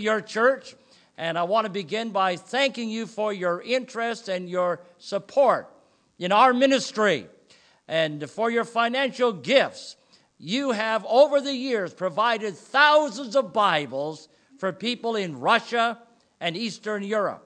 your church, and I want to begin by thanking you for your interest and your support in our ministry and for your financial gifts. You have, over the years, provided thousands of Bibles for people in Russia and Eastern Europe.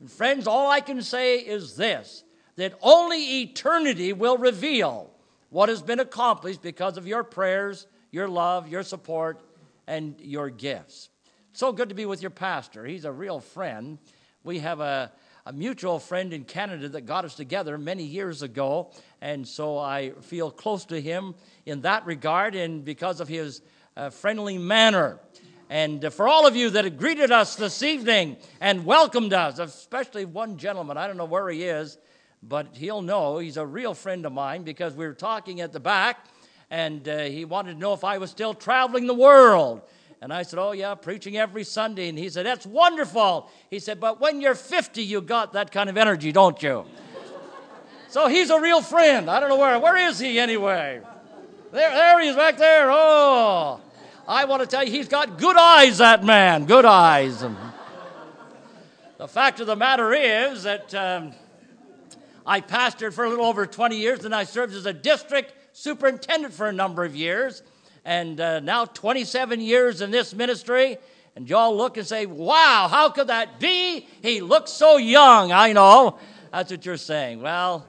And friends, all I can say is this that only eternity will reveal what has been accomplished because of your prayers, your love, your support, and your gifts. So good to be with your pastor. He's a real friend. We have a, a mutual friend in Canada that got us together many years ago, and so I feel close to him in that regard and because of his uh, friendly manner. And uh, for all of you that have greeted us this evening and welcomed us, especially one gentleman, I don't know where he is, but he'll know he's a real friend of mine because we were talking at the back and uh, he wanted to know if I was still traveling the world. And I said, Oh, yeah, preaching every Sunday. And he said, That's wonderful. He said, But when you're 50, you got that kind of energy, don't you? so he's a real friend. I don't know where. Where is he anyway? There, there he is back there. Oh, I want to tell you, he's got good eyes, that man. Good eyes. the fact of the matter is that um, I pastored for a little over 20 years, and I served as a district superintendent for a number of years and uh, now 27 years in this ministry. And y'all look and say, wow, how could that be? He looks so young. I know. That's what you're saying. Well,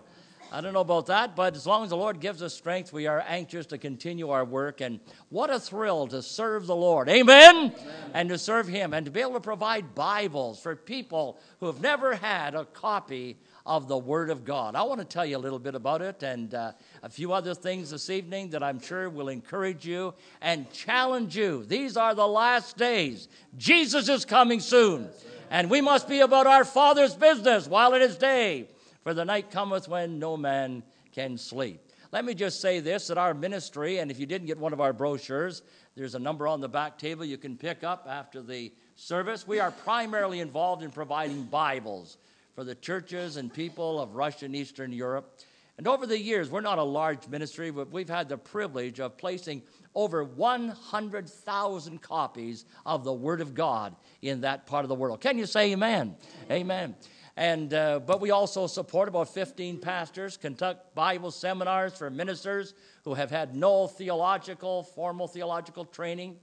I don't know about that, but as long as the Lord gives us strength, we are anxious to continue our work. And what a thrill to serve the Lord. Amen? Amen? And to serve Him and to be able to provide Bibles for people who have never had a copy of the Word of God. I want to tell you a little bit about it and uh, a few other things this evening that I'm sure will encourage you and challenge you. These are the last days. Jesus is coming soon, and we must be about our Father's business while it is day, for the night cometh when no man can sleep. Let me just say this that our ministry, and if you didn't get one of our brochures, there's a number on the back table you can pick up after the service. We are primarily involved in providing Bibles for the churches and people of Russia and Eastern Europe. And over the years, we're not a large ministry, but we've had the privilege of placing over 100,000 copies of the Word of God in that part of the world. Can you say amen? Amen. And, uh, but we also support about 15 pastors, conduct Bible seminars for ministers who have had no theological, formal theological training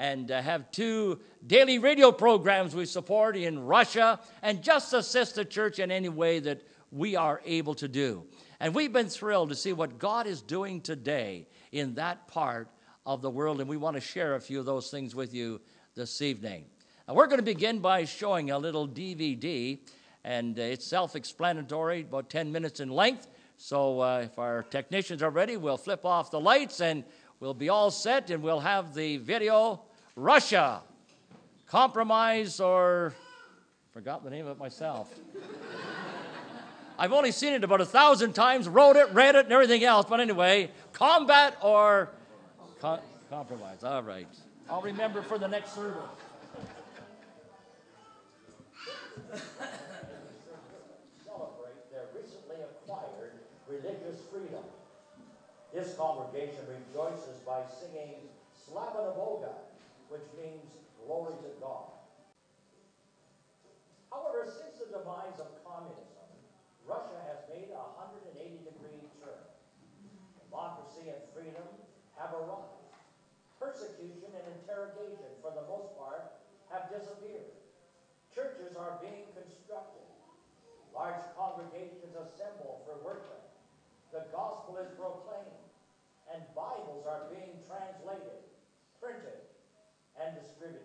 and uh, have two daily radio programs we support in Russia and just assist the church in any way that we are able to do. And we've been thrilled to see what God is doing today in that part of the world, and we want to share a few of those things with you this evening. Now, we're going to begin by showing a little DVD, and uh, it's self explanatory, about 10 minutes in length. So, uh, if our technicians are ready, we'll flip off the lights and we'll be all set, and we'll have the video Russia, compromise or forgot the name of it myself. I've only seen it about a thousand times, wrote it, read it, and everything else. But anyway, combat or co- compromise. All right. I'll remember for the next service. Celebrate their recently acquired religious freedom. This congregation rejoices by singing Slava Boga which means glory to God. However, since the demise of communism, Russia has made a 180 degree turn. Democracy and freedom have arrived. Persecution and interrogation, for the most part, have disappeared. Churches are being constructed. Large congregations assemble for worship. The gospel is proclaimed, and Bibles are being translated, printed, and distributed.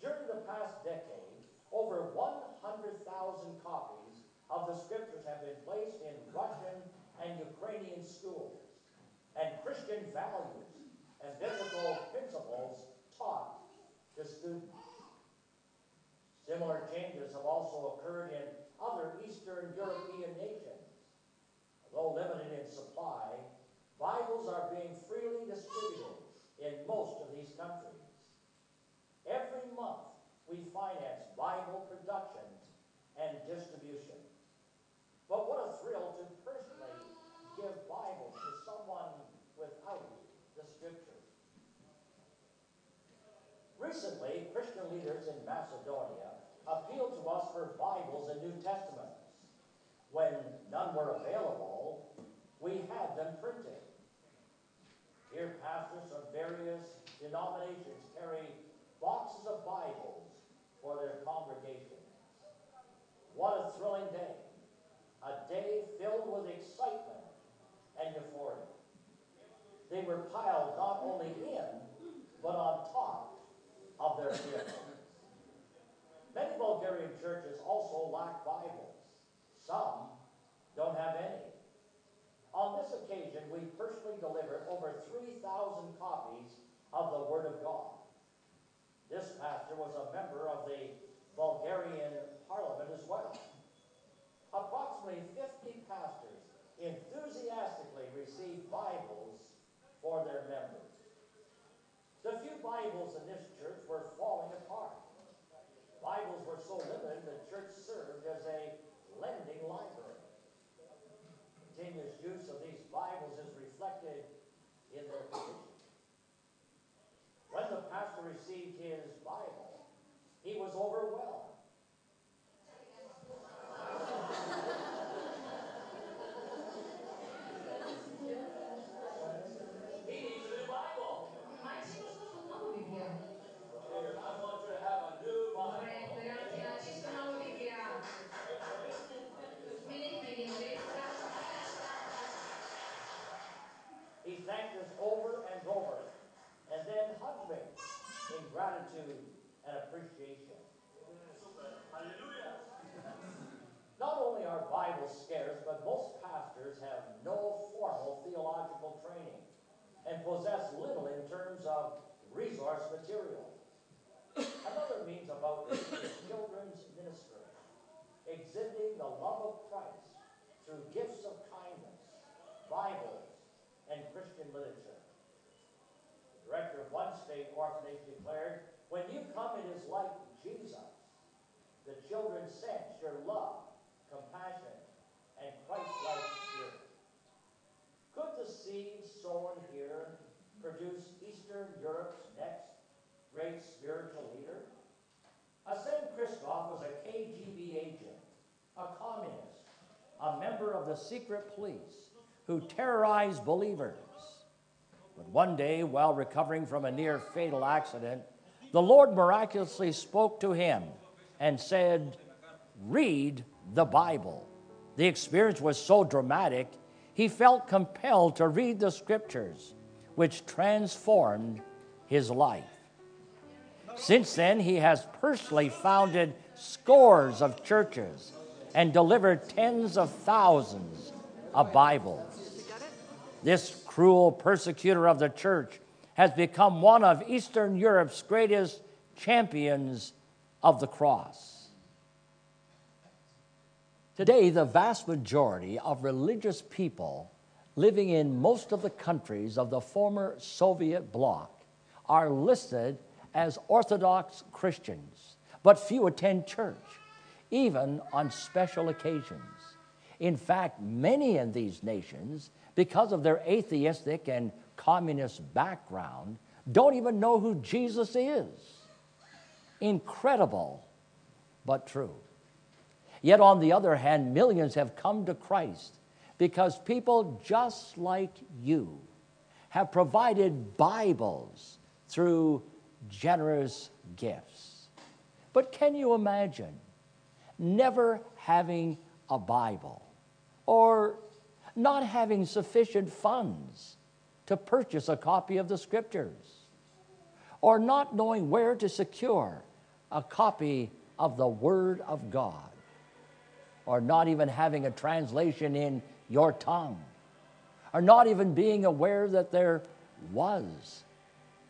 During the past decade, over 100,000 copies of the scriptures have been placed in Russian and Ukrainian schools, and Christian values and biblical principles taught to students. Similar changes have also occurred in other Eastern European nations. Though limited in supply, Bibles are being freely distributed in most of these countries. Every month, we finance Bible production and distribution. But what a thrill to personally give Bibles to someone without the Scripture. Recently, Christian leaders in Macedonia appealed to us for Bibles and New Testaments. When none were available, we had them printed. Here, pastors from various denominations carry boxes of Bibles for their congregations. What a thrilling day! A day filled with excitement and euphoria. They were piled not only in, but on top of their vehicles. Many Bulgarian churches also lack Bibles. Some don't have any. On this occasion, we personally delivered over 3,000 copies of the Word of God. This pastor was a member of the Bulgarian parliament as well. Approximately 50 pastors enthusiastically received Bibles for their members. The few Bibles in this church were falling apart. Bibles were so limited, the church served as a lending library. The secret police who terrorized believers. But one day, while recovering from a near fatal accident, the Lord miraculously spoke to him and said, Read the Bible. The experience was so dramatic, he felt compelled to read the scriptures, which transformed his life. Since then, he has personally founded scores of churches and delivered tens of thousands of Bibles. This cruel persecutor of the church has become one of Eastern Europe's greatest champions of the cross. Today, the vast majority of religious people living in most of the countries of the former Soviet bloc are listed as Orthodox Christians, but few attend church, even on special occasions. In fact, many in these nations, because of their atheistic and communist background, don't even know who Jesus is. Incredible, but true. Yet, on the other hand, millions have come to Christ because people just like you have provided Bibles through generous gifts. But can you imagine never having a Bible or not having sufficient funds to purchase a copy of the scriptures or not knowing where to secure a copy of the Word of God or not even having a translation in your tongue or not even being aware that there was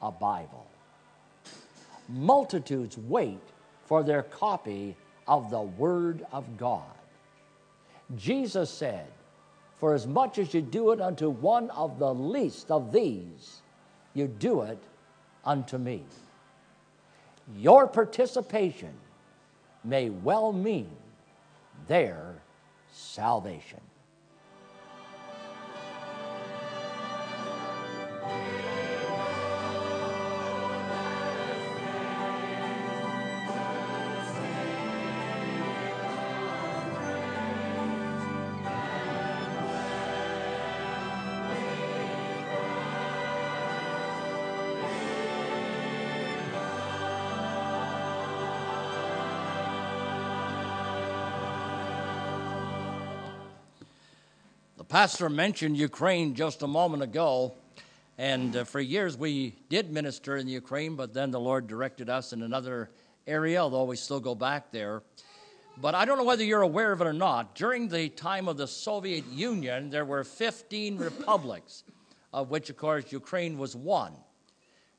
a Bible? multitudes wait for their copy of the Word of God. Jesus said, For as much as you do it unto one of the least of these, you do it unto me. Your participation may well mean their salvation. Pastor mentioned Ukraine just a moment ago, and uh, for years we did minister in Ukraine, but then the Lord directed us in another area, although we still go back there. But I don't know whether you're aware of it or not. During the time of the Soviet Union, there were 15 republics, of which, of course, Ukraine was one.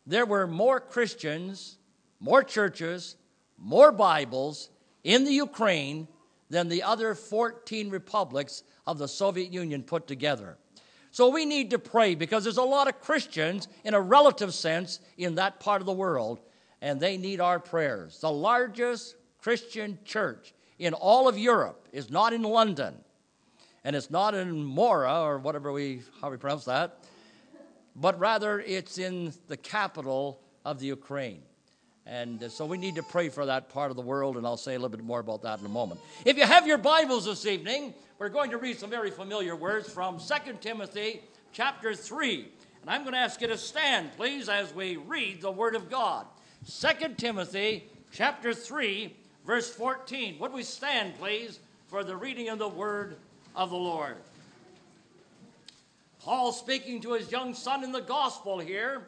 There were more Christians, more churches, more Bibles in the Ukraine than the other 14 republics of the Soviet Union put together. So we need to pray because there's a lot of Christians in a relative sense in that part of the world, and they need our prayers. The largest Christian church in all of Europe is not in London, and it's not in Mora or whatever we how we pronounce that, but rather it's in the capital of the Ukraine. And uh, so we need to pray for that part of the world, and I'll say a little bit more about that in a moment. If you have your Bibles this evening, we're going to read some very familiar words from 2 Timothy chapter 3. And I'm going to ask you to stand, please, as we read the Word of God. 2 Timothy chapter 3, verse 14. Would we stand, please, for the reading of the Word of the Lord? Paul speaking to his young son in the gospel here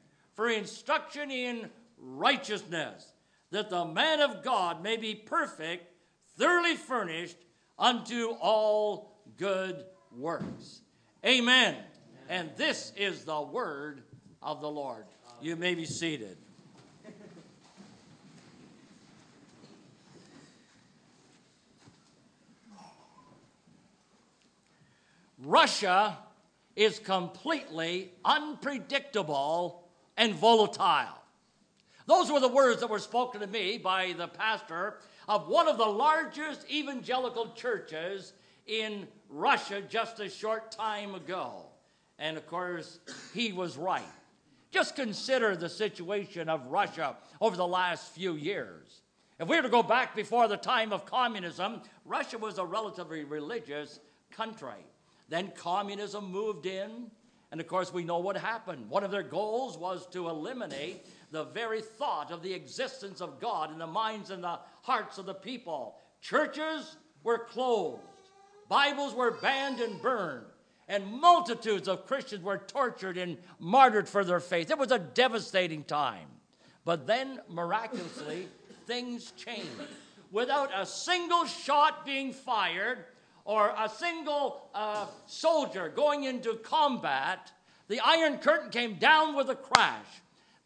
for instruction in righteousness, that the man of God may be perfect, thoroughly furnished unto all good works. Amen. Amen. And this is the word of the Lord. You may be seated. Russia is completely unpredictable and volatile. Those were the words that were spoken to me by the pastor of one of the largest evangelical churches in Russia just a short time ago. And of course, he was right. Just consider the situation of Russia over the last few years. If we were to go back before the time of communism, Russia was a relatively religious country. Then communism moved in, and of course, we know what happened. One of their goals was to eliminate the very thought of the existence of God in the minds and the hearts of the people. Churches were closed, Bibles were banned and burned, and multitudes of Christians were tortured and martyred for their faith. It was a devastating time. But then, miraculously, things changed. Without a single shot being fired, or a single uh, soldier going into combat, the Iron Curtain came down with a crash.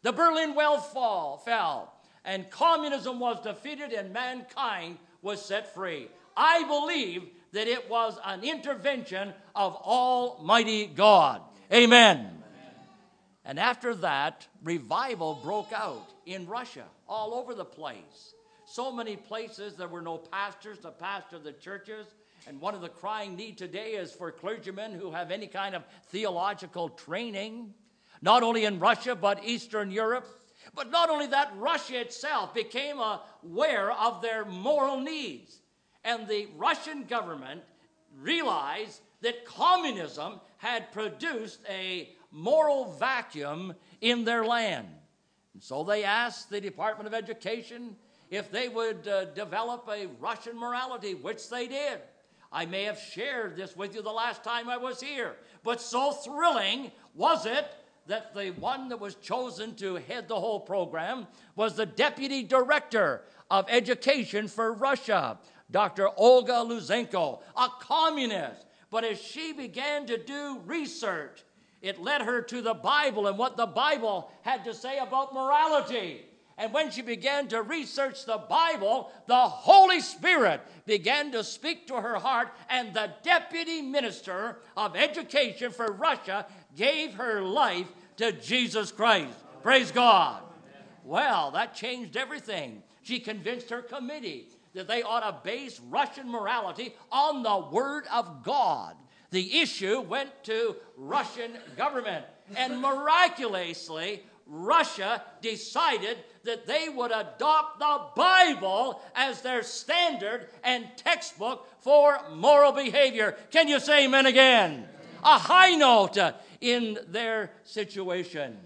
The Berlin Wall fall, fell, and communism was defeated, and mankind was set free. I believe that it was an intervention of Almighty God. Amen. Amen. And after that, revival broke out in Russia, all over the place. So many places there were no pastors to pastor the churches. And one of the crying need today is for clergymen who have any kind of theological training, not only in Russia, but Eastern Europe. But not only that, Russia itself became aware of their moral needs. And the Russian government realized that communism had produced a moral vacuum in their land. And so they asked the Department of Education if they would uh, develop a Russian morality, which they did. I may have shared this with you the last time I was here, but so thrilling was it that the one that was chosen to head the whole program was the deputy director of education for Russia, Dr. Olga Lutsenko, a communist. But as she began to do research, it led her to the Bible and what the Bible had to say about morality. And when she began to research the Bible, the Holy Spirit began to speak to her heart, and the deputy minister of education for Russia gave her life to Jesus Christ. Praise God. Well, that changed everything. She convinced her committee that they ought to base Russian morality on the Word of God. the issue went to Russian government. And miraculously, Russia decided that they would adopt the Bible as their standard and textbook for moral behavior. Can you say amen again? A high note in their situation.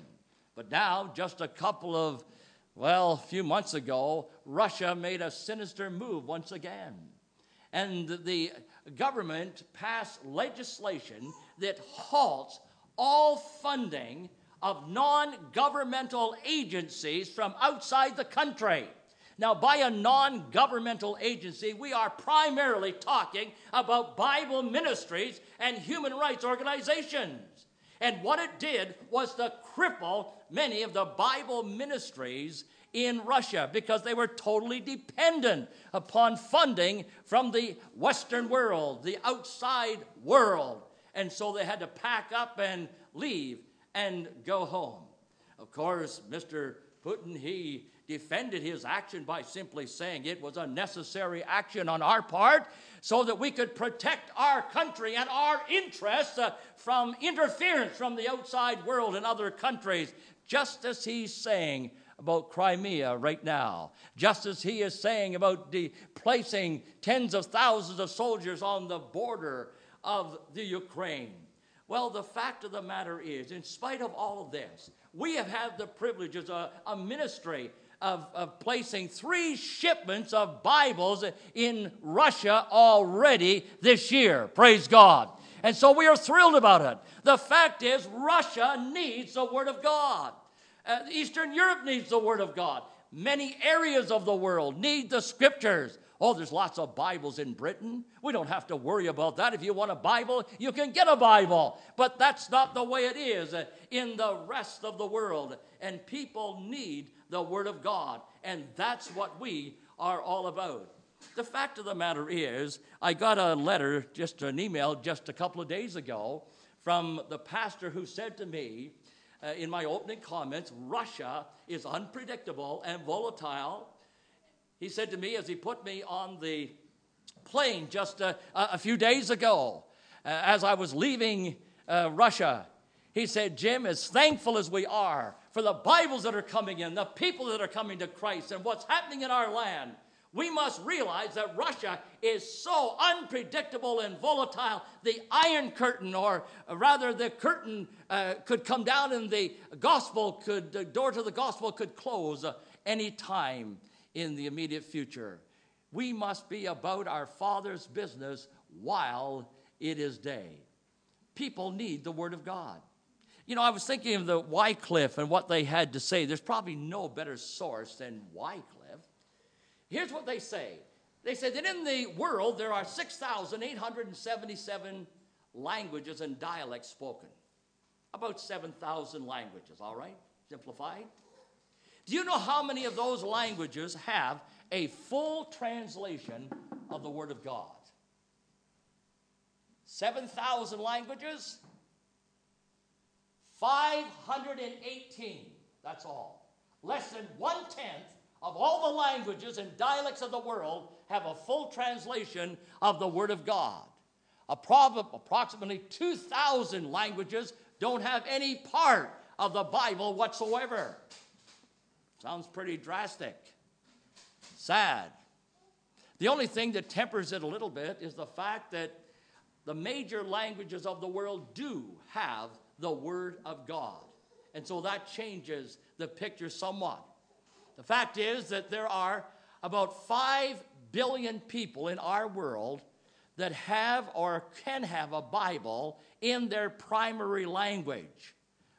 But now, just a couple of, well, a few months ago, Russia made a sinister move once again. And the government passed legislation that halts all funding of non governmental agencies from outside the country. Now, by a non governmental agency, we are primarily talking about Bible ministries and human rights organizations. And what it did was to cripple many of the Bible ministries in Russia because they were totally dependent upon funding from the Western world, the outside world. And so they had to pack up and leave and go home. Of course, Mr. Putin, he defended his action by simply saying it was a necessary action on our part so that we could protect our country and our interests uh, from interference from the outside world and other countries, just as he's saying about Crimea right now, just as he is saying about de- placing tens of thousands of soldiers on the border of the Ukraine. Well, the fact of the matter is, in spite of all of this, we have had the privilege as a, a ministry of, of, placing three shipments of Bibles in Russia already this year. Praise God. And so we are thrilled about it. The fact is, Russia needs the Word of God. Uh, Eastern Europe needs the Word of God. Many areas of the world need the Scriptures. Oh, there's lots of Bibles in Britain. We don't have to worry about that. If you want a Bible, you can get a Bible. But that's not the way it is in the rest of the world. And people need the Word of God. And that's what we are all about. The fact of the matter is, I got a letter, just an email, just a couple of days ago from the pastor who said to me, uh, in my opening comments, Russia is unpredictable and volatile. He said to me as he put me on the plane just a, a few days ago, uh, as I was leaving uh, Russia, he said, Jim, as thankful as we are for the Bibles that are coming in, the people that are coming to Christ, and what's happening in our land, we must realize that Russia is so unpredictable and volatile. The Iron Curtain, or rather, the curtain uh, could come down and the gospel could, the door to the gospel could close uh, any time in the immediate future. We must be about our Father's business while it is day. People need the Word of God. You know, I was thinking of the Wycliffe and what they had to say. There's probably no better source than Wycliffe. Here's what they say they say that in the world there are 6,877 languages and dialects spoken. About 7,000 languages, all right? Simplified. Do you know how many of those languages have a full translation of the Word of God? 7,000 languages? 518. That's all. Less than one tenth of all the languages and dialects of the world have a full translation of the Word of God. Approximately 2,000 languages don't have any part of the Bible whatsoever. Sounds pretty drastic. Sad. The only thing that tempers it a little bit is the fact that the major languages of the world do have the Word of God. And so that changes the picture somewhat. The fact is that there are about 5 billion people in our world that have or can have a Bible in their primary language.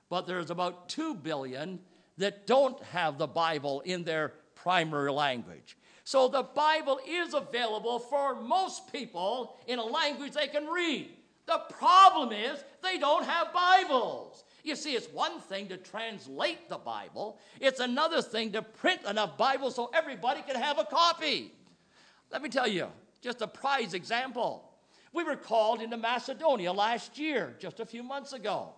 But there's about 2 billion that don't have the Bible in their primary language. So the Bible is available for most people in a language they can read. The problem is they don't have Bibles. You see, it's one thing to translate the Bible, it's another thing to print enough Bibles so everybody can have a copy. Let me tell you, just a prize example. We were called into Macedonia last year, just a few months ago.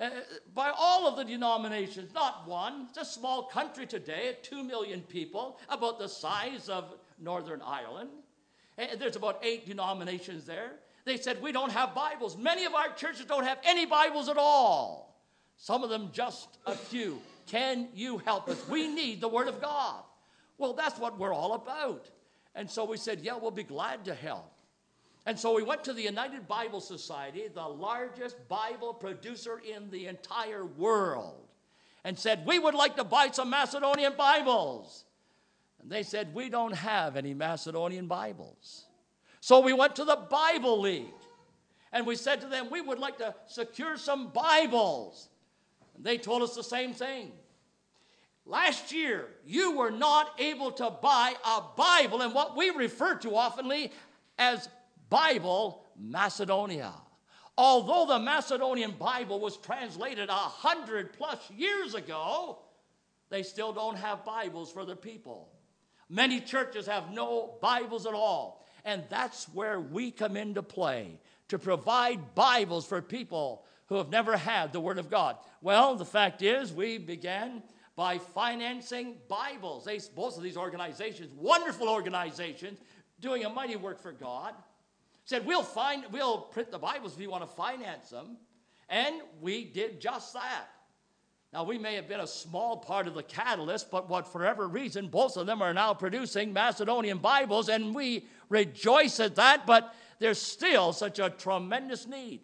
Uh, by all of the denominations, not one. It's a small country today, 2 million people, about the size of Northern Ireland. Uh, there's about eight denominations there. They said, We don't have Bibles. Many of our churches don't have any Bibles at all. Some of them just a few. Can you help us? We need the Word of God. Well, that's what we're all about. And so we said, Yeah, we'll be glad to help. And so we went to the United Bible Society, the largest Bible producer in the entire world, and said, We would like to buy some Macedonian Bibles. And they said, We don't have any Macedonian Bibles. So we went to the Bible League and we said to them, We would like to secure some Bibles. And they told us the same thing. Last year, you were not able to buy a Bible and what we refer to oftenly as Bible Macedonia. Although the Macedonian Bible was translated a hundred plus years ago, they still don't have Bibles for their people. Many churches have no Bibles at all. And that's where we come into play to provide Bibles for people who have never had the Word of God. Well, the fact is, we began by financing Bibles. They, both of these organizations, wonderful organizations, doing a mighty work for God, said, We'll, find, we'll print the Bibles if you want to finance them. And we did just that. Now, we may have been a small part of the catalyst, but what, for whatever reason, both of them are now producing Macedonian Bibles, and we rejoice at that, but there's still such a tremendous need.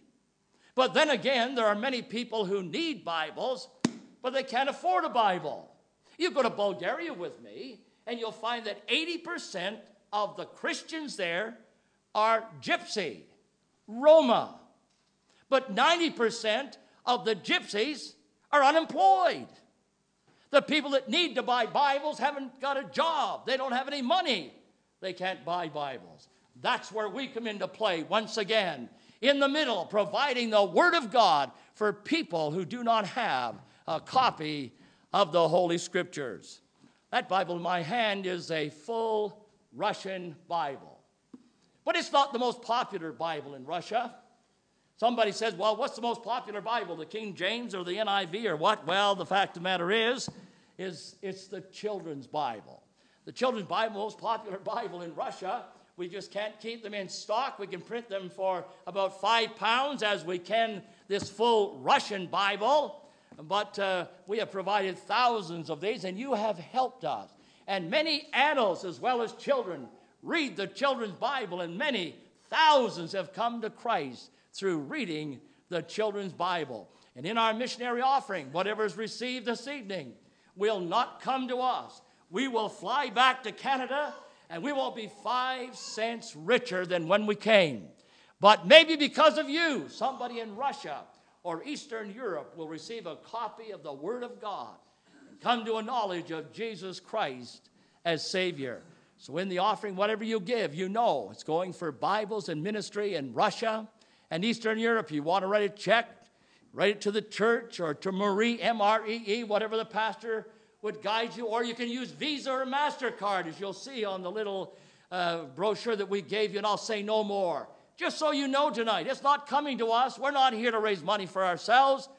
But then again, there are many people who need Bibles, but they can't afford a Bible. You go to Bulgaria with me, and you'll find that 80% of the Christians there are gypsy, Roma. But 90% of the gypsies are unemployed. The people that need to buy Bibles haven't got a job, they don't have any money, they can't buy Bibles. That's where we come into play once again, in the middle, providing the Word of God for people who do not have a copy of the Holy Scriptures. That Bible in my hand is a full Russian Bible. But it's not the most popular Bible in Russia. Somebody says, well, what's the most popular Bible, the King James or the NIV or what? Well, the fact of the matter is, is it's the children's Bible. The children's Bible, most popular Bible in Russia. We just can't keep them in stock. We can print them for about five pounds as we can this full Russian Bible. But uh, we have provided thousands of these, and you have helped us. And many adults, as well as children, read the children's Bible, and many thousands have come to Christ through reading the children's Bible. And in our missionary offering, whatever is received this evening will not come to us. We will fly back to Canada and we won't be five cents richer than when we came. But maybe because of you, somebody in Russia or Eastern Europe will receive a copy of the Word of God and come to a knowledge of Jesus Christ as Savior. So, in the offering, whatever you give, you know it's going for Bibles and ministry in Russia and Eastern Europe. You want to write a check, write it to the church or to Marie, M R E E, whatever the pastor would guide you, or you can use Visa or MasterCard, as you'll see on the little uh, brochure that we gave you, and I'll say no more. Just so you know tonight, it's not coming to us. We're not here to raise money for ourselves,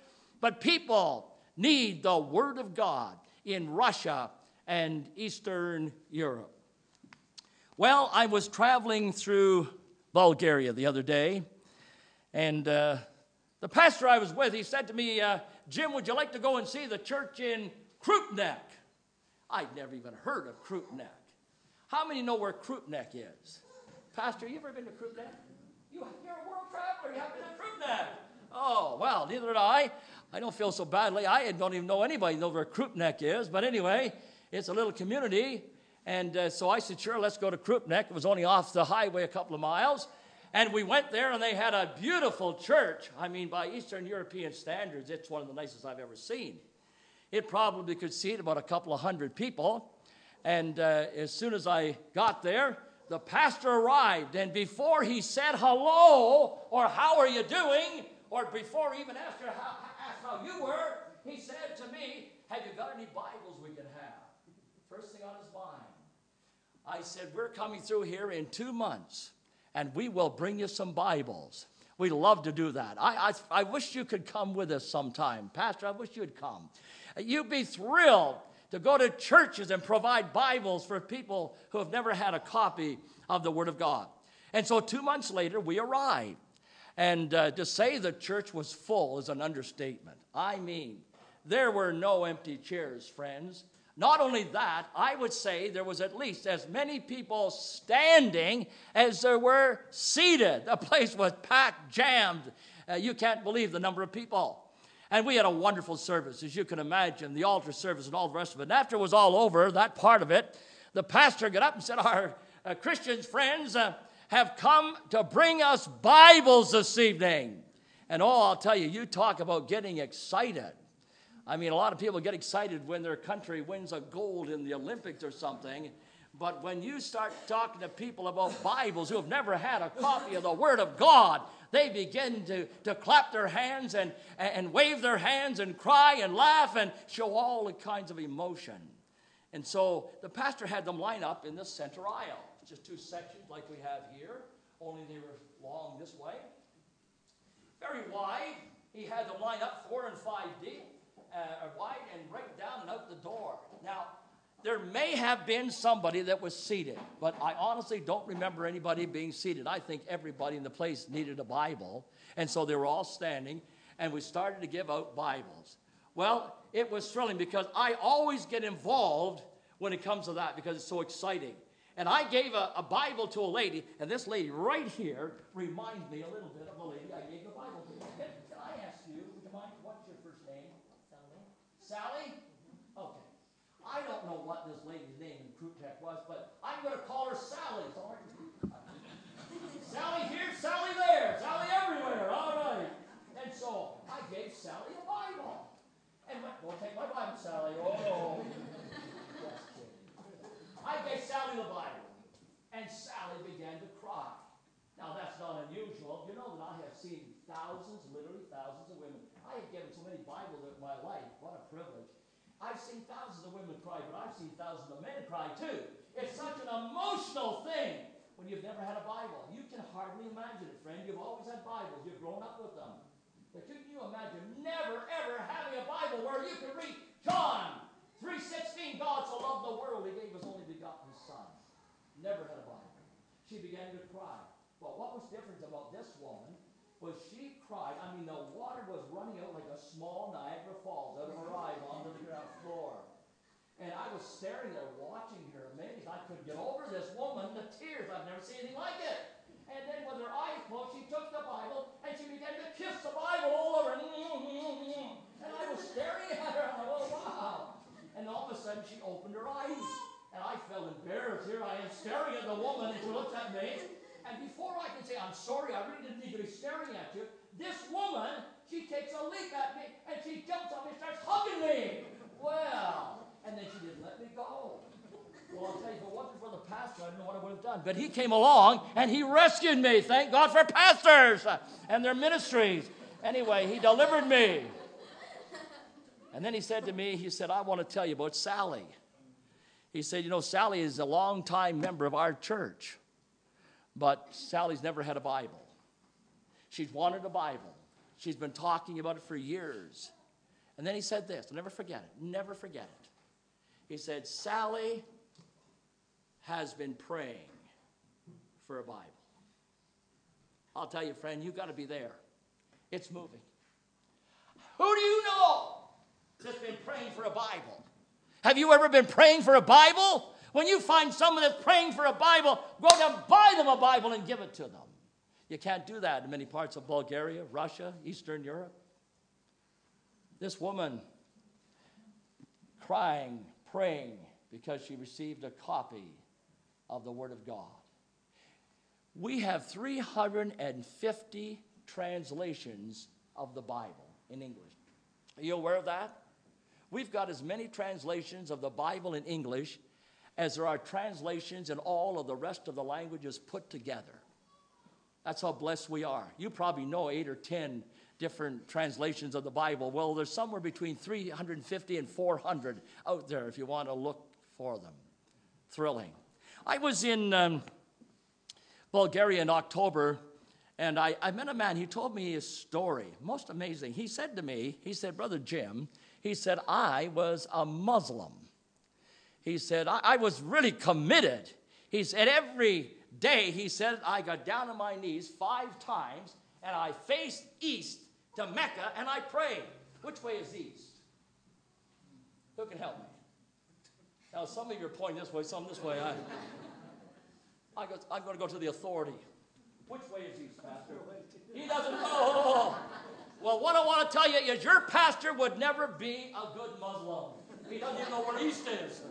but people need the Word of God in Russia and Eastern Europe. Well, I was traveling through Bulgaria the other day, and uh, the pastor I was with, he said to me, uh, Jim, would you like to go and see the church in Krupnik? I'd never even heard of Krupnik. How many know where Krupnik is? Pastor, you ever been to Krupnik? You, you're a world traveler. You haven't been to Krupnik. Oh, well, neither did I. I don't feel so badly. I don't even know anybody knows where Krupnik is. But anyway, it's a little community. And uh, so I said, sure, let's go to Krupnik. It was only off the highway a couple of miles. And we went there, and they had a beautiful church. I mean, by Eastern European standards, it's one of the nicest I've ever seen. It probably could seat about a couple of hundred people. And uh, as soon as I got there, the pastor arrived, and before he said hello or how are you doing, or before even asked, how, asked how you were, he said to me, Have you got any Bibles we can have? First thing on his. I said, We're coming through here in two months and we will bring you some Bibles. We'd love to do that. I, I, I wish you could come with us sometime. Pastor, I wish you'd come. You'd be thrilled to go to churches and provide Bibles for people who have never had a copy of the Word of God. And so two months later, we arrived. And uh, to say the church was full is an understatement. I mean, there were no empty chairs, friends. Not only that, I would say there was at least as many people standing as there were seated. The place was packed, jammed. Uh, you can't believe the number of people. And we had a wonderful service, as you can imagine, the altar service and all the rest of it. And after it was all over, that part of it, the pastor got up and said, Our uh, Christians friends uh, have come to bring us Bibles this evening. And oh, I'll tell you, you talk about getting excited. I mean, a lot of people get excited when their country wins a gold in the Olympics or something. But when you start talking to people about Bibles who have never had a copy of the Word of God, they begin to, to clap their hands and, and wave their hands and cry and laugh and show all kinds of emotion. And so the pastor had them line up in the center aisle, just two sections like we have here, only they were long this way. Very wide. He had them line up four and five deep uh, and right down out the door. Now, there may have been somebody that was seated, but I honestly don't remember anybody being seated. I think everybody in the place needed a Bible, and so they were all standing, and we started to give out Bibles. Well, it was thrilling because I always get involved when it comes to that because it's so exciting. And I gave a, a Bible to a lady, and this lady right here reminds me a little bit of the lady I gave the Bible to. Can, can I ask you, would you mind, what's your first name? Sally? Okay. I don't know what this lady's name in Krupnik was, but I'm going to call her Sally. So Sally here, Sally there, Sally everywhere. All right. And so I gave Sally a Bible. And went, don't take my Bible, Sally. Oh. I gave Sally the Bible. And Sally began to cry. Now that's not unusual. You know that I have seen thousands, literally thousands of women. I have given so many Bibles in my life. Privilege. I've seen thousands of women cry, but I've seen thousands of men cry too. It's such an emotional thing when you've never had a Bible. You can hardly imagine it, friend. You've always had Bibles. You've grown up with them. But can you imagine never, ever having a Bible where you can read John 3.16, God so loved the world, he gave his only begotten Son. Never had a Bible. She began to cry. But what was different about this woman was she cried. I mean, the water was running out like a small Niagara Falls out of her eyes onto the ground floor. And I was staring there, watching her, amazed. I couldn't get over this woman, the tears. I've never seen anything like it. And then with her eyes closed, she took the Bible and she began to kiss the Bible all over. And I was staring at her. I thought, oh, wow. And all of a sudden, she opened her eyes. And I felt embarrassed. Here I am staring at the woman, and she looks at me. And before I can say, I'm sorry, I really didn't need to be staring at you, this woman, she takes a leap at me and she jumps on me and starts hugging me. Well, and then she didn't let me go. Well, I'll tell you, if it wasn't for the pastor, I don't know what I would have done. But he came along and he rescued me. Thank God for pastors and their ministries. Anyway, he delivered me. And then he said to me, he said, I want to tell you about Sally. He said, You know, Sally is a longtime member of our church. But Sally's never had a Bible. She's wanted a Bible. She's been talking about it for years. And then he said this, I'll never forget it, never forget it. He said, Sally has been praying for a Bible. I'll tell you, friend, you've got to be there. It's moving. Who do you know that's been praying for a Bible? Have you ever been praying for a Bible? When you find someone that's praying for a Bible, go down, buy them a Bible and give it to them. You can't do that in many parts of Bulgaria, Russia, Eastern Europe. This woman crying, praying because she received a copy of the Word of God. We have 350 translations of the Bible in English. Are you aware of that? We've got as many translations of the Bible in English as there are translations in all of the rest of the languages put together. That's how blessed we are. You probably know eight or 10 different translations of the Bible. Well, there's somewhere between 350 and 400 out there if you want to look for them. Thrilling. I was in um, Bulgaria in October and I, I met a man. He told me his story. Most amazing. He said to me, he said, Brother Jim, he said, I was a Muslim. He said, I, I was really committed. He said, every day, he said, I got down on my knees five times and I faced east to Mecca and I prayed. Which way is east? Who can help me? Now, some of you are pointing this way, some this way. I, I go, I'm going to go to the authority. Which way is east, Pastor? He doesn't know. Well, what I want to tell you is your pastor would never be a good Muslim. He doesn't even know where east is.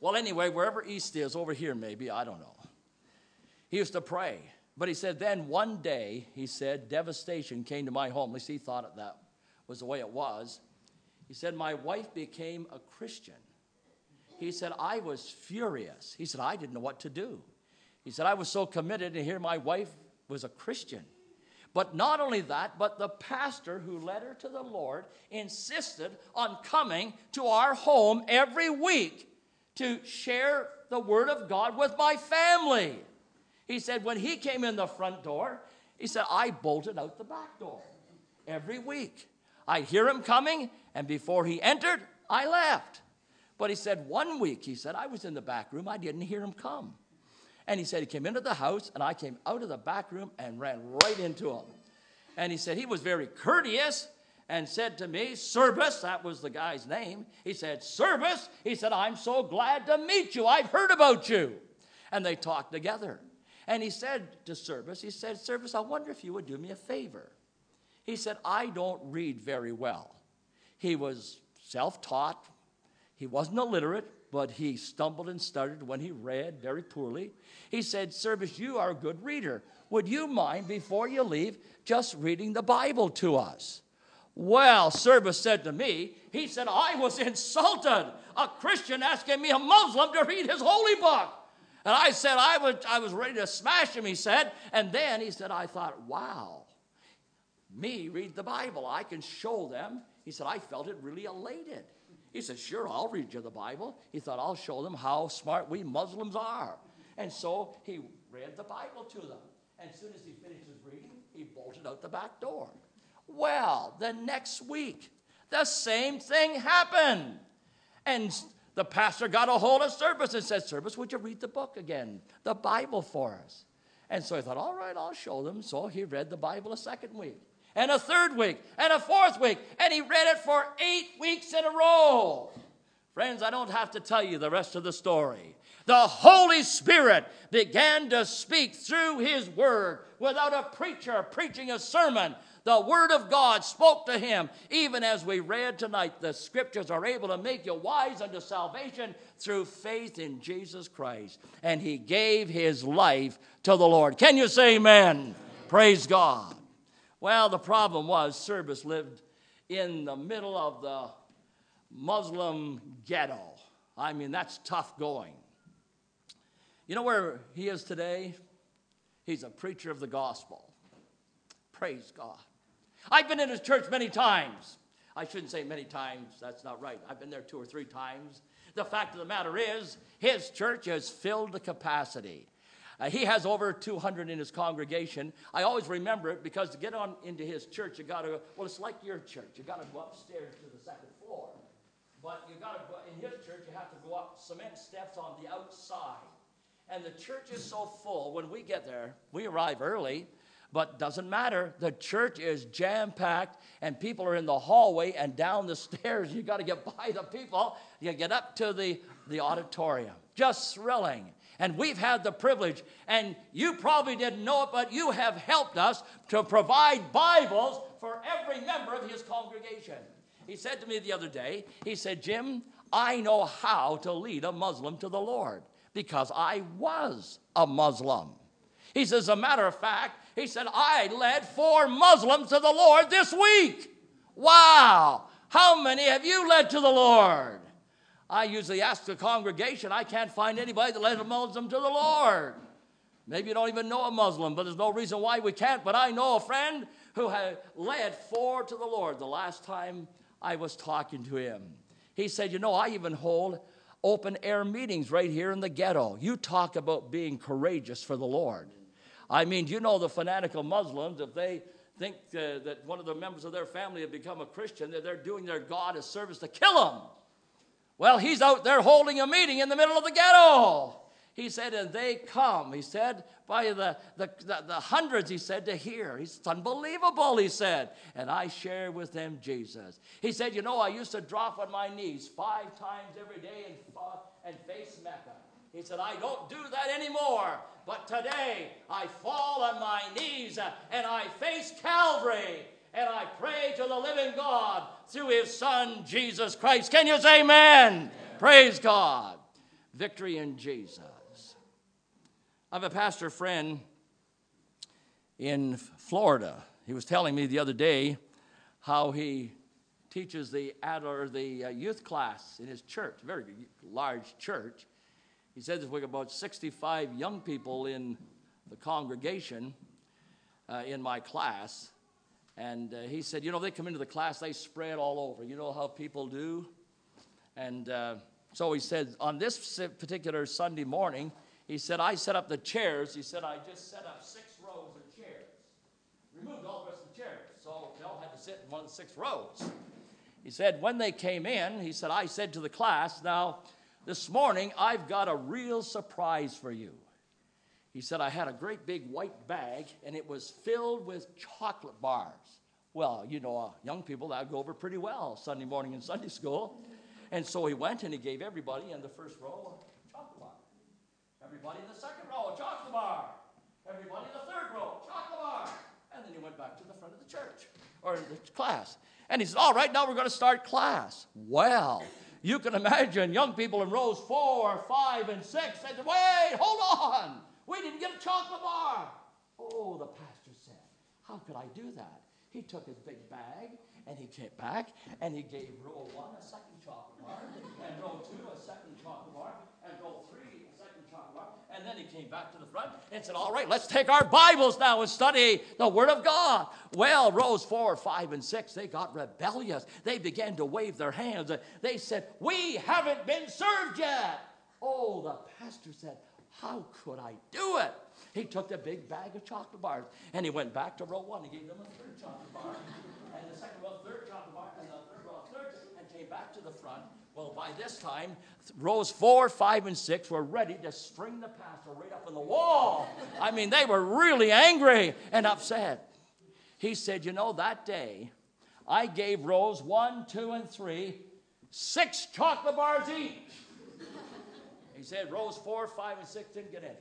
Well, anyway, wherever east is, over here maybe, I don't know. He used to pray. But he said, then one day, he said, devastation came to my home. At least he thought that was the way it was. He said, my wife became a Christian. He said, I was furious. He said, I didn't know what to do. He said, I was so committed to hear my wife was a Christian. But not only that, but the pastor who led her to the Lord insisted on coming to our home every week to share the Word of God with my family. He said, when he came in the front door, he said, I bolted out the back door every week. I'd hear him coming, and before he entered, I left. But he said, one week, he said, I was in the back room, I didn't hear him come. And he said, he came into the house, and I came out of the back room and ran right into him. And he said, he was very courteous and said to me, Service, that was the guy's name. He said, Service, he said, I'm so glad to meet you. I've heard about you. And they talked together. And he said to Service, he said, Service, I wonder if you would do me a favor. He said, I don't read very well. He was self taught, he wasn't illiterate, but he stumbled and stuttered when he read very poorly. He said, Service, you are a good reader. Would you mind, before you leave, just reading the Bible to us? Well, Service said to me, he said, I was insulted. A Christian asking me, a Muslim, to read his holy book. And I said, I was, I was ready to smash him, he said. And then he said, I thought, wow, me read the Bible. I can show them. He said, I felt it really elated. He said, Sure, I'll read you the Bible. He thought, I'll show them how smart we Muslims are. And so he read the Bible to them. And as soon as he finished his reading, he bolted out the back door. Well, the next week, the same thing happened. And the pastor got a hold of Service and said, Service, would you read the book again, the Bible for us? And so he thought, all right, I'll show them. So he read the Bible a second week, and a third week, and a fourth week, and he read it for eight weeks in a row. Friends, I don't have to tell you the rest of the story. The Holy Spirit began to speak through His Word without a preacher preaching a sermon. The Word of God spoke to him. Even as we read tonight, the Scriptures are able to make you wise unto salvation through faith in Jesus Christ. And he gave his life to the Lord. Can you say amen? amen. Praise God. Well, the problem was Service lived in the middle of the Muslim ghetto. I mean, that's tough going. You know where he is today? He's a preacher of the gospel. Praise God. I've been in his church many times. I shouldn't say many times, that's not right. I've been there two or three times. The fact of the matter is, his church has filled the capacity. Uh, he has over 200 in his congregation. I always remember it because to get on into his church, you got to, well, it's like your church. You got to go upstairs to the second floor. But you got to go, in his church, you have to go up cement steps on the outside. And the church is so full. When we get there, we arrive early. But doesn't matter. The church is jam packed, and people are in the hallway and down the stairs. You got to get by the people. You get up to the, the auditorium. Just thrilling. And we've had the privilege, and you probably didn't know it, but you have helped us to provide Bibles for every member of his congregation. He said to me the other day, he said, Jim, I know how to lead a Muslim to the Lord because I was a Muslim. He says, as a matter of fact, he said, I led four Muslims to the Lord this week. Wow. How many have you led to the Lord? I usually ask the congregation, I can't find anybody that led a Muslim to the Lord. Maybe you don't even know a Muslim, but there's no reason why we can't. But I know a friend who had led four to the Lord the last time I was talking to him. He said, You know, I even hold open air meetings right here in the ghetto. You talk about being courageous for the Lord. I mean, you know the fanatical Muslims, if they think uh, that one of the members of their family have become a Christian, that they're doing their God a service to kill them. Well, he's out there holding a meeting in the middle of the ghetto. He said, and they come, he said, by the, the, the, the hundreds, he said, to hear. It's unbelievable, he said. And I share with them Jesus. He said, You know, I used to drop on my knees five times every day and, fa- and face Mecca. He said, I don't do that anymore. But today I fall on my knees uh, and I face Calvary and I pray to the living God through his Son, Jesus Christ. Can you say amen? amen. Praise God. Victory in Jesus. I have a pastor friend in Florida. He was telling me the other day how he teaches the or the uh, youth class in his church, very large church. He says there's about 65 young people in the congregation uh, in my class. And uh, he said, you know, they come into the class, they spread all over. You know how people do? And uh, so he said, on this particular Sunday morning, he said, I set up the chairs. He said, I just set up six rows of chairs. Removed all the rest of the chairs. So they all had to sit in one of the six rows. He said, when they came in, he said, I said to the class, now, this morning, I've got a real surprise for you. He said, I had a great big white bag, and it was filled with chocolate bars. Well, you know, uh, young people, that go over pretty well Sunday morning in Sunday school. And so he went and he gave everybody in the first row a chocolate bar. Everybody in the second row, a chocolate bar. Everybody in the third row, a chocolate bar. And then he went back to the front of the church or the class. And he said, All right, now we're going to start class. Well, you can imagine young people in rows four, five, and six They said, Wait, hold on. We didn't get a chocolate bar. Oh, the pastor said, How could I do that? He took his big bag and he came back and he gave row one a second chocolate bar, and row two a second chocolate bar, and then he came back to the front and said, All right, let's take our Bibles now and study the Word of God. Well, rows four, five, and six, they got rebellious. They began to wave their hands. They said, We haven't been served yet. Oh, the pastor said, How could I do it? He took the big bag of chocolate bars and he went back to row one. He gave them a third chocolate bar, and the second row, third chocolate bar, and the third row, third, and came back to the front. Well, by this time, rows four, five, and six were ready to string the pastor right up on the wall. I mean, they were really angry and upset. He said, You know, that day I gave rows one, two, and three six chocolate bars each. He said, Rows four, five, and six didn't get any.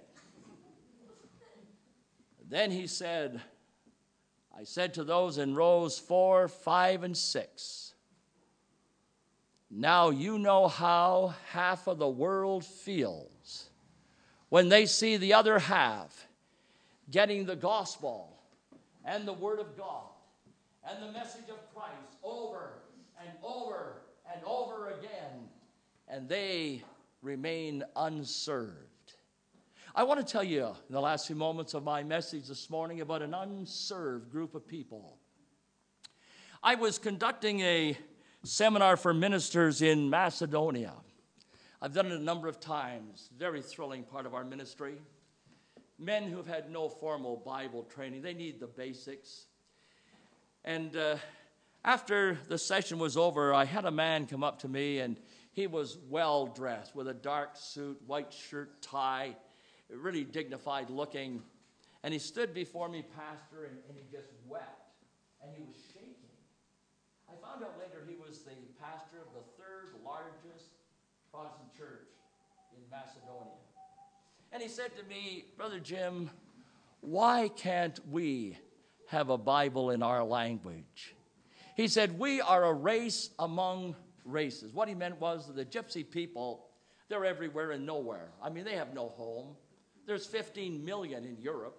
Then he said, I said to those in rows four, five, and six, now you know how half of the world feels when they see the other half getting the gospel and the word of God and the message of Christ over and over and over again, and they remain unserved. I want to tell you in the last few moments of my message this morning about an unserved group of people. I was conducting a seminar for ministers in Macedonia. I've done it a number of times, very thrilling part of our ministry. Men who've had no formal Bible training, they need the basics. And uh, after the session was over, I had a man come up to me, and he was well dressed with a dark suit, white shirt, tie, really dignified looking. And he stood before me, Pastor, and, and he just wept. And he was shaking. I found out later he was the pastor of the third largest Protestant church in Macedonia. And he said to me, Brother Jim, why can't we have a Bible in our language? He said, We are a race among races. What he meant was the gypsy people, they're everywhere and nowhere. I mean, they have no home. There's 15 million in Europe,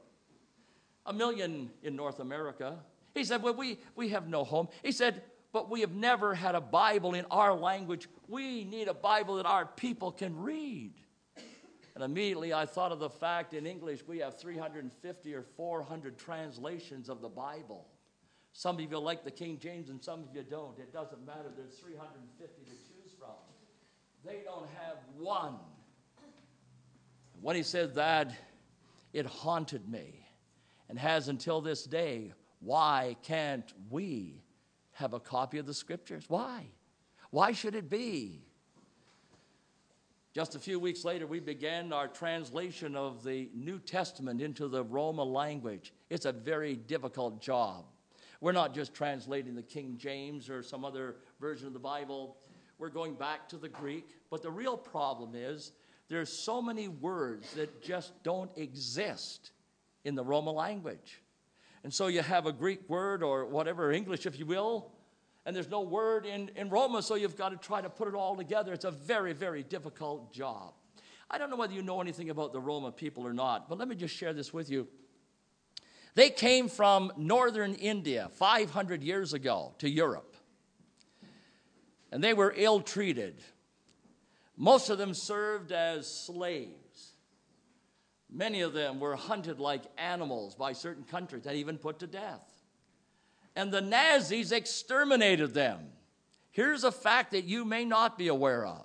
a million in North America. He said, Well, we, we have no home. He said, but we have never had a Bible in our language. We need a Bible that our people can read. And immediately I thought of the fact in English we have 350 or 400 translations of the Bible. Some of you like the King James and some of you don't. It doesn't matter. There's 350 to choose from. They don't have one. When he said that, it haunted me and has until this day. Why can't we have a copy of the scriptures. Why? Why should it be? Just a few weeks later, we began our translation of the New Testament into the Roma language. It's a very difficult job. We're not just translating the King James or some other version of the Bible, we're going back to the Greek. But the real problem is there's so many words that just don't exist in the Roma language. And so you have a Greek word or whatever, English, if you will, and there's no word in, in Roma, so you've got to try to put it all together. It's a very, very difficult job. I don't know whether you know anything about the Roma people or not, but let me just share this with you. They came from northern India 500 years ago to Europe, and they were ill treated. Most of them served as slaves. Many of them were hunted like animals by certain countries and even put to death. And the Nazis exterminated them. Here's a fact that you may not be aware of.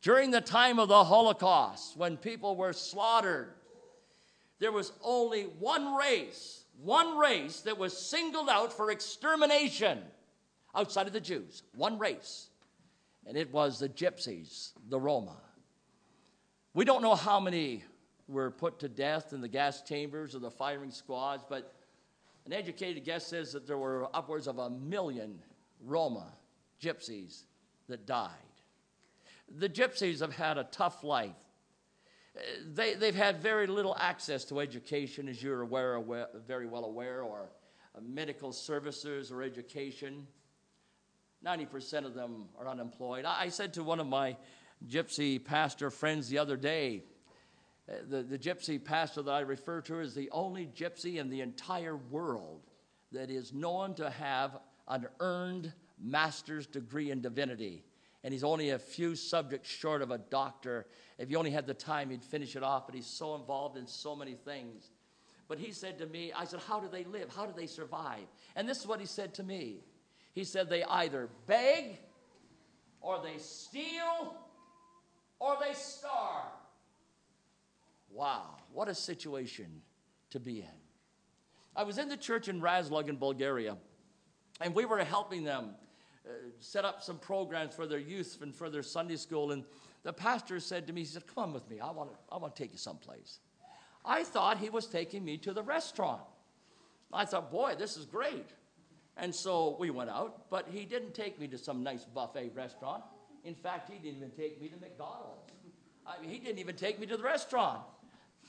During the time of the Holocaust, when people were slaughtered, there was only one race, one race that was singled out for extermination outside of the Jews. One race. And it was the Gypsies, the Roma. We don't know how many were put to death in the gas chambers or the firing squads, but an educated guess says that there were upwards of a million Roma gypsies that died. The gypsies have had a tough life. They, they've had very little access to education, as you're aware, aware very well aware, or medical services or education. 90% of them are unemployed. I, I said to one of my gypsy pastor friends the other day, the, the gypsy pastor that I refer to is the only gypsy in the entire world that is known to have an earned master's degree in divinity. And he's only a few subjects short of a doctor. If he only had the time, he'd finish it off, but he's so involved in so many things. But he said to me, I said, How do they live? How do they survive? And this is what he said to me. He said, They either beg, or they steal, or they starve. Wow, what a situation to be in. I was in the church in Razlog in Bulgaria, and we were helping them uh, set up some programs for their youth and for their Sunday school. And the pastor said to me, he said, Come on with me, I want to, I want to take you someplace. I thought he was taking me to the restaurant. I thought, boy, this is great. And so we went out, but he didn't take me to some nice buffet restaurant. In fact, he didn't even take me to McDonald's. I mean, he didn't even take me to the restaurant.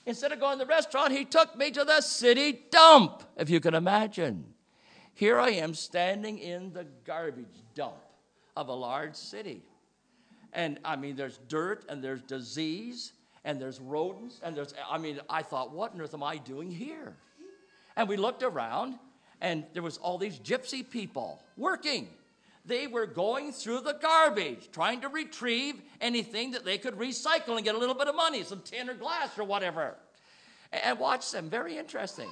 Instead of going to the restaurant, he took me to the city dump, if you can imagine. Here I am standing in the garbage dump of a large city. And I mean, there's dirt and there's disease and there's rodents and there's, I mean, I thought, what on earth am I doing here? And we looked around and there was all these gypsy people working. They were going through the garbage, trying to retrieve anything that they could recycle and get a little bit of money, some tin or glass or whatever. And watch them, very interesting.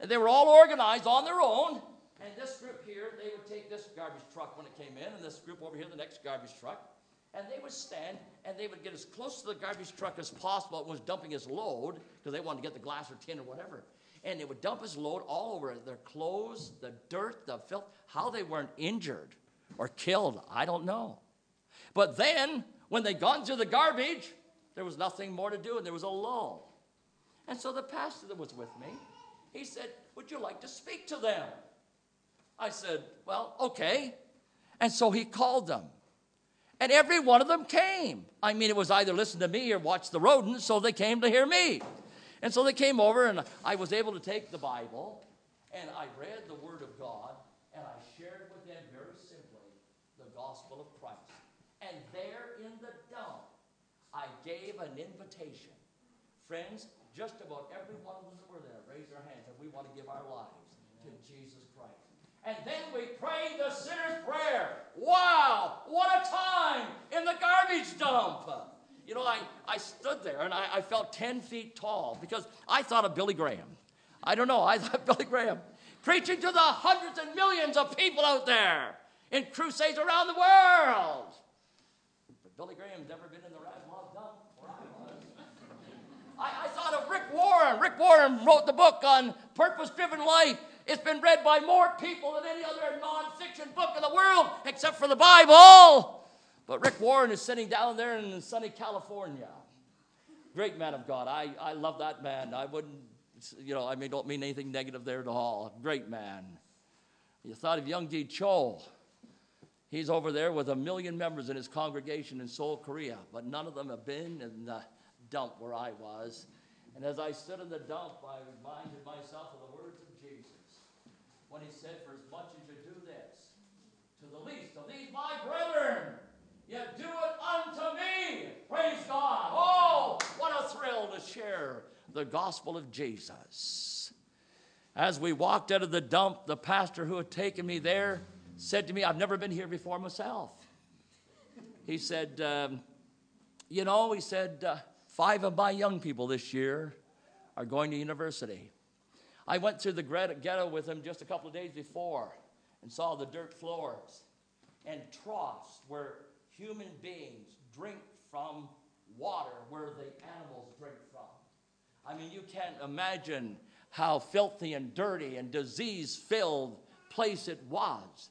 They were all organized on their own. And this group here, they would take this garbage truck when it came in, and this group over here, the next garbage truck. And they would stand and they would get as close to the garbage truck as possible. It was dumping his load because they wanted to get the glass or tin or whatever. And they would dump his load all over their clothes, the dirt, the filth. How they weren't injured or killed, I don't know. But then, when they'd gone through the garbage, there was nothing more to do and there was a lull. And so the pastor that was with me, he said, Would you like to speak to them? I said, Well, okay. And so he called them. And every one of them came. I mean, it was either listen to me or watch the rodents, so they came to hear me. And so they came over, and I was able to take the Bible, and I read the Word of God, and I shared with them very simply the gospel of Christ. And there in the dump, I gave an invitation. Friends, just about every one of us that were there raised their hands, and we want to give our lives to Jesus Christ. And then we prayed the sinner's prayer. Wow, what a time in the garbage dump. You know, I, I stood there and I, I felt 10 feet tall because I thought of Billy Graham. I don't know, I thought Billy Graham preaching to the hundreds and millions of people out there in crusades around the world. But Billy Graham's never been in the Razlog dump where I was. I, I thought of Rick Warren. Rick Warren wrote the book on purpose driven life. It's been read by more people than any other nonfiction book in the world except for the Bible. But Rick Warren is sitting down there in sunny California. Great man of God. I, I love that man. I wouldn't, you know, I mean, don't mean anything negative there at all. Great man. You thought of Yonggi Cho. He's over there with a million members in his congregation in Seoul, Korea, but none of them have been in the dump where I was. And as I stood in the dump, I reminded myself of the words of Jesus when he said, For as much as you do this, to the least of these my brethren, yet do it unto me. Praise God. Oh, what a thrill to share the gospel of Jesus. As we walked out of the dump, the pastor who had taken me there said to me, I've never been here before myself. He said, um, You know, he said, uh, five of my young people this year are going to university. I went through the ghetto with him just a couple of days before and saw the dirt floors and troughs where human beings drink from water where the animals drink from. I mean, you can't imagine how filthy and dirty and disease filled place it was.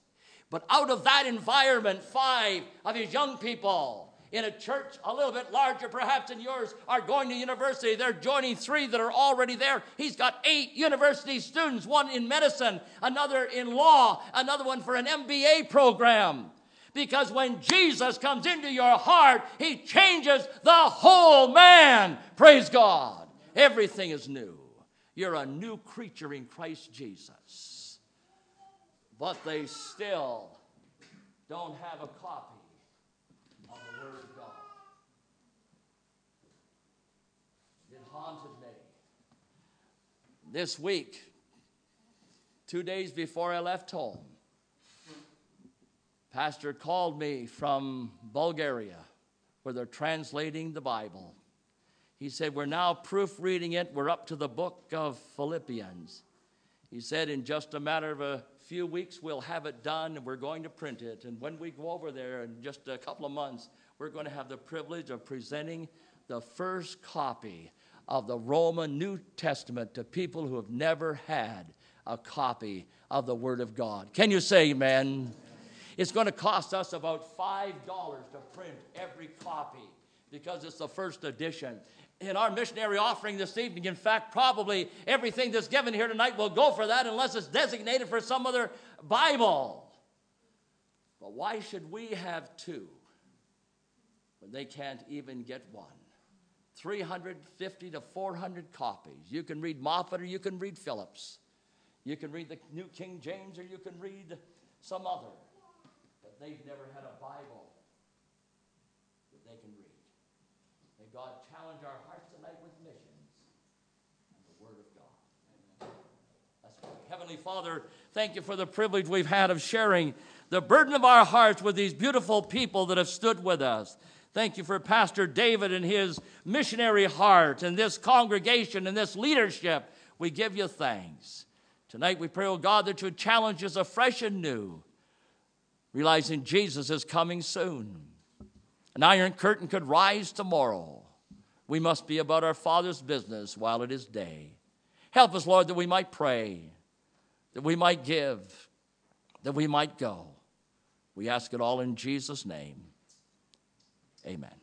But out of that environment, five of his young people in a church a little bit larger, perhaps than yours, are going to university. They're joining three that are already there. He's got eight university students one in medicine, another in law, another one for an MBA program. Because when Jesus comes into your heart, he changes the whole man. Praise God. Everything is new. You're a new creature in Christ Jesus but they still don't have a copy of the Word of God. It haunted me. This week, two days before I left home, Pastor called me from Bulgaria, where they're translating the Bible. He said, We're now proofreading it. We're up to the book of Philippians. He said, In just a matter of a few weeks we'll have it done and we're going to print it. And when we go over there in just a couple of months, we're going to have the privilege of presenting the first copy of the Roman New Testament to people who have never had a copy of the Word of God. Can you say amen? It's going to cost us about $5 to print every copy because it's the first edition in our missionary offering this evening. In fact, probably everything that's given here tonight will go for that unless it's designated for some other Bible. But why should we have two when they can't even get one? 350 to 400 copies. You can read Moffatt or you can read Phillips. You can read the New King James or you can read some other. But they've never had a Bible that they can read. May God challenge our hearts tonight with missions and the Word of God. Heavenly Father, thank you for the privilege we've had of sharing the burden of our hearts with these beautiful people that have stood with us. Thank you for Pastor David and his missionary heart and this congregation and this leadership. We give you thanks. Tonight we pray, oh God, that you would challenge us afresh and new, realizing Jesus is coming soon. An iron curtain could rise tomorrow. We must be about our Father's business while it is day. Help us, Lord, that we might pray, that we might give, that we might go. We ask it all in Jesus' name. Amen.